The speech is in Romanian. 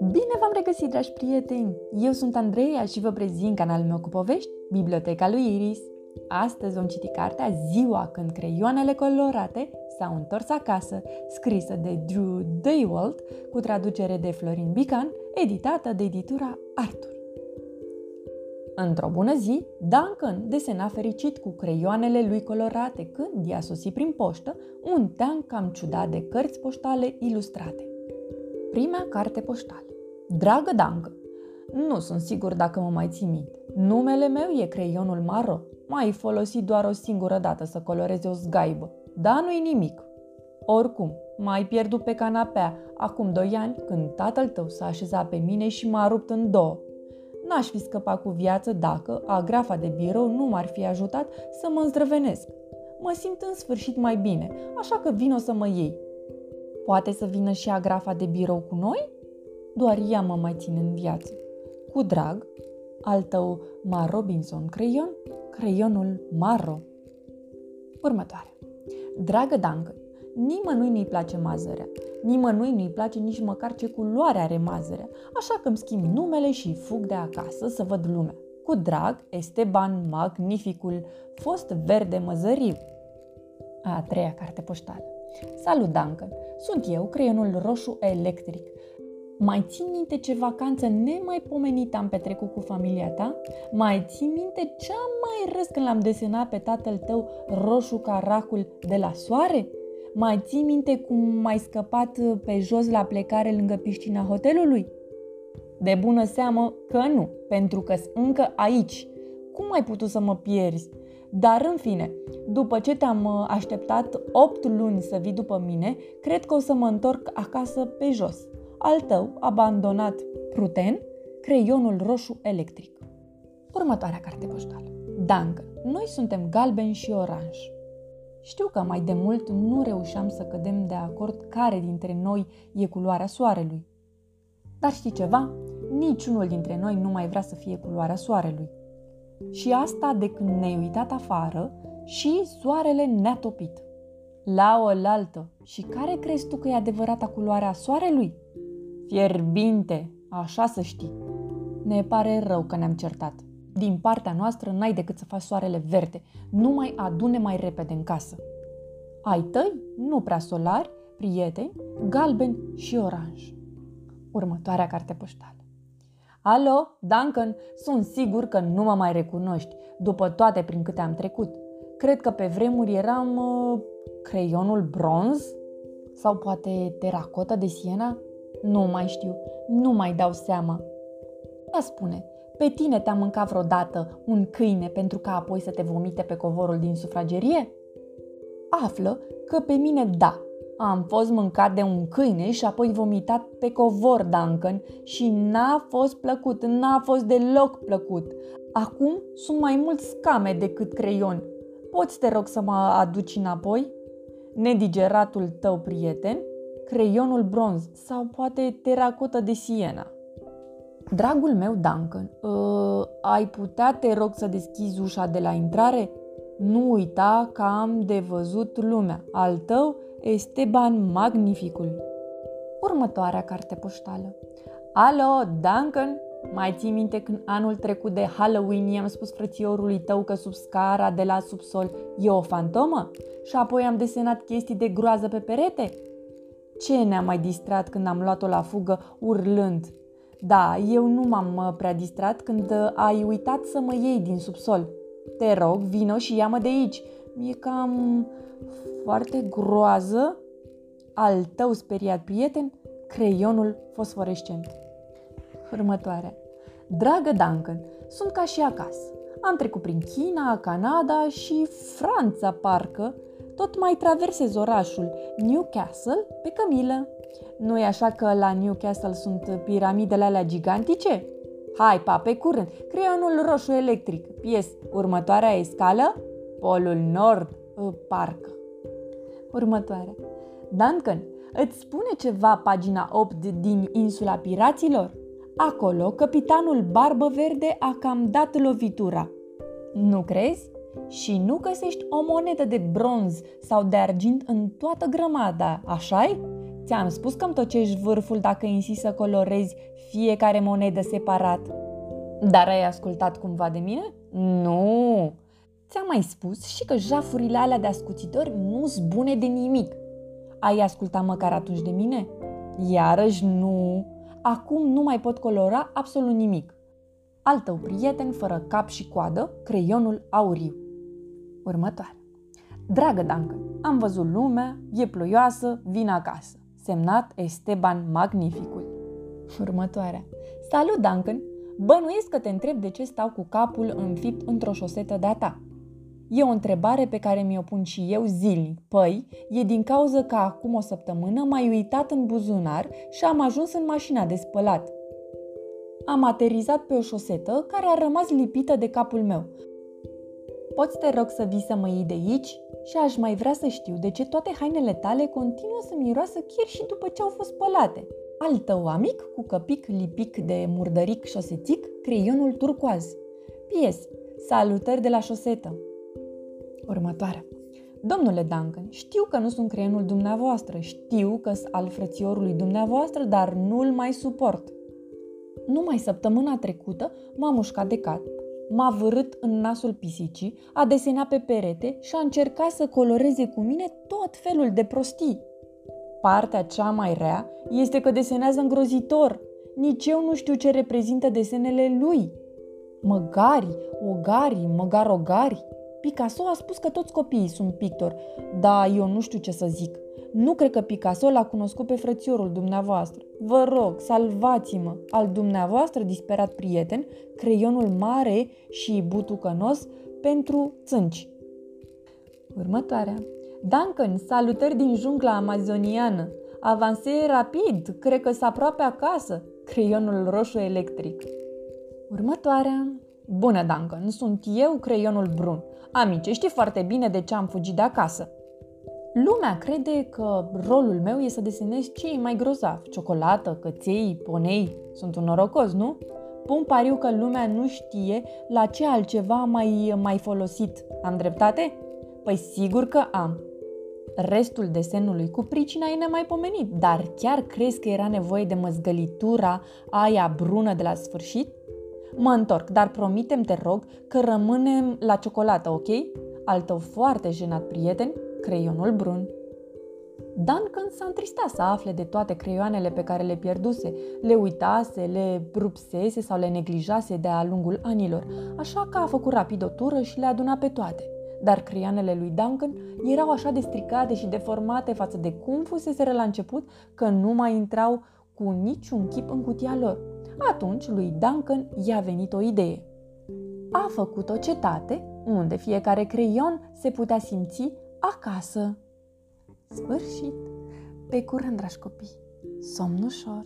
Bine v-am regăsit, dragi prieteni! Eu sunt Andreea și vă prezint canalul meu cu povești, Biblioteca lui Iris. Astăzi vom citi cartea Ziua când creioanele colorate s-au întors acasă, scrisă de Drew Daywalt, cu traducere de Florin Bican, editată de editura Artur. Într-o bună zi, Duncan desena fericit cu creioanele lui colorate când i-a sosit prin poștă un teanc cam ciudat de cărți poștale ilustrate. Prima carte poștală. Dragă Duncan, nu sunt sigur dacă mă mai ții minte. Numele meu e creionul maro. Mai folosit doar o singură dată să coloreze o zgaibă. Dar nu-i nimic. Oricum, mai pierdut pe canapea acum doi ani când tatăl tău s-a așezat pe mine și m-a rupt în două n-aș fi scăpat cu viață dacă agrafa de birou nu m-ar fi ajutat să mă îndrăvenesc. Mă simt în sfârșit mai bine, așa că vin o să mă iei. Poate să vină și agrafa de birou cu noi? Doar ea mă mai ține în viață. Cu drag, al tău Mar Robinson creion, creionul Maro. Următoare. Dragă Duncan, Nimănui nu-i place mazărea. Nimănui nu-i place nici măcar ce culoare are mazărea, așa că îmi schimb numele și fug de acasă să văd lumea. Cu drag, Esteban Magnificul, fost verde măzăriu. A treia carte poștală. Salut, Duncan! Sunt eu, creionul roșu electric. Mai ții minte ce vacanță nemaipomenită am petrecut cu familia ta? Mai ții minte cea mai râs când l-am desenat pe tatăl tău roșu ca racul de la soare? Mai ții minte cum mai scăpat uh, pe jos la plecare lângă piscina hotelului? De bună seamă că nu, pentru că încă aici. Cum ai putut să mă pierzi? Dar în fine, după ce te-am uh, așteptat 8 luni să vii după mine, cred că o să mă întorc acasă pe jos. Al tău, abandonat pruten, creionul roșu electric. Următoarea carte poștală. Duncan. Noi suntem galben și oranj. Știu că mai de mult nu reușeam să cădem de acord care dintre noi e culoarea soarelui. Dar știi ceva? Niciunul dintre noi nu mai vrea să fie culoarea soarelui. Și asta de când ne-ai uitat afară și soarele ne-a topit. La oaltă. Și care crezi tu că e adevărata culoarea soarelui? Fierbinte, așa să știi. Ne pare rău că ne-am certat din partea noastră n-ai decât să faci soarele verde. Nu mai adune mai repede în casă. Ai tăi, nu prea solari, prieteni, galbeni și oranj. Următoarea carte poștală. Alo, Duncan, sunt sigur că nu mă mai recunoști, după toate prin câte am trecut. Cred că pe vremuri eram uh, creionul bronz sau poate teracota de Siena? Nu mai știu, nu mai dau seama. Da spune, pe tine te-a mâncat vreodată un câine pentru ca apoi să te vomite pe covorul din sufragerie? Află că pe mine da. Am fost mâncat de un câine și apoi vomitat pe covor, Duncan, și n-a fost plăcut, n-a fost deloc plăcut. Acum sunt mai mulți scame decât creioni. Poți, te rog, să mă aduci înapoi? Nedigeratul tău prieten, creionul bronz sau poate teracotă de siena. Dragul meu, Duncan, uh, ai putea, te rog, să deschizi ușa de la intrare? Nu uita că am de văzut lumea. Al tău, Esteban Magnificul. Următoarea carte poștală. Alo, Duncan? Mai ții minte când anul trecut de Halloween i-am spus frățiorului tău că sub scara de la subsol e o fantomă? Și apoi am desenat chestii de groază pe perete? Ce ne-a mai distrat când am luat-o la fugă urlând? Da, eu nu m-am uh, prea distrat când uh, ai uitat să mă iei din subsol. Te rog, vino și ia-mă de aici. Mi-e cam foarte groază. Al tău speriat prieten, creionul fosforescent. Următoarea. Dragă Duncan, sunt ca și acasă. Am trecut prin China, Canada și Franța, parcă. Tot mai traversez orașul Newcastle pe cămilă. Nu e așa că la Newcastle sunt piramidele alea gigantice? Hai, pa, pe curând! Creionul roșu electric. Pies, următoarea escală? Polul Nord, ă, parcă. Următoarea. Duncan, îți spune ceva pagina 8 din Insula Piraților? Acolo, capitanul Barbă Verde a cam dat lovitura. Nu crezi? și nu găsești o monedă de bronz sau de argint în toată grămada, așa-i? Ți-am spus că îmi tocești vârful dacă insisti să colorezi fiecare monedă separat. Dar ai ascultat cumva de mine? Nu! Ți-am mai spus și că jafurile alea de ascuțitori nu sunt bune de nimic. Ai ascultat măcar atunci de mine? Iarăși nu! Acum nu mai pot colora absolut nimic. Al tău prieten fără cap și coadă, creionul auriu. Următoare. Dragă Duncan, am văzut lumea, e ploioasă, vin acasă. Semnat Esteban Magnificul. Următoarea. Salut, Duncan! Bănuiesc că te întreb de ce stau cu capul înfipt într-o șosetă de-a ta. E o întrebare pe care mi-o pun și eu zilnic. Păi, e din cauza că acum o săptămână m-ai uitat în buzunar și am ajuns în mașina de spălat. Am aterizat pe o șosetă care a rămas lipită de capul meu. Poți te rog să vii să mă iei de aici? Și aș mai vrea să știu de ce toate hainele tale continuă să miroasă chiar și după ce au fost spălate. Al tău amic cu căpic lipic de murdăric șosetic, creionul turcoaz. Pies. Salutări de la șosetă. Următoarea. Domnule Duncan, știu că nu sunt creionul dumneavoastră, știu că sunt al frățiorului dumneavoastră, dar nu-l mai suport. Numai săptămâna trecută m-am mușcat de cap, m-a vârât în nasul pisicii, a desenat pe perete și a încercat să coloreze cu mine tot felul de prostii. Partea cea mai rea este că desenează îngrozitor. Nici eu nu știu ce reprezintă desenele lui. Măgari, ogari, măgarogari. Picasso a spus că toți copiii sunt pictori, dar eu nu știu ce să zic. Nu cred că Picasso l-a cunoscut pe frățiorul dumneavoastră. Vă rog, salvați-mă! Al dumneavoastră disperat prieten, creionul mare și butucănos pentru țânci. Următoarea. Duncan, salutări din jungla amazoniană. Avansee rapid, cred că s aproape acasă. Creionul roșu electric. Următoarea. Bună, Duncan, sunt eu, creionul brun. Amice, știi foarte bine de ce am fugit de acasă. Lumea crede că rolul meu e să desenez cei mai grozavi. Ciocolată, căței, ponei. Sunt un norocos, nu? Pun pariu că lumea nu știe la ce altceva mai, mai folosit. Am dreptate? Păi sigur că am. Restul desenului cu pricina e nemaipomenit, dar chiar crezi că era nevoie de măzgălitura aia brună de la sfârșit? Mă întorc, dar promitem, te rog, că rămânem la ciocolată, ok? Al tău foarte jenat prieten, creionul brun. Duncan s-a întristat să afle de toate creioanele pe care le pierduse, le uitase, le rupsese sau le neglijase de-a lungul anilor, așa că a făcut rapid o tură și le aduna pe toate. Dar creioanele lui Duncan erau așa de stricate și deformate față de cum fuseseră la început că nu mai intrau cu niciun chip în cutia lor. Atunci lui Duncan i-a venit o idee. A făcut o cetate unde fiecare creion se putea simți acasă. Sfârșit! Pe curând, dragi copii! Somn ușor!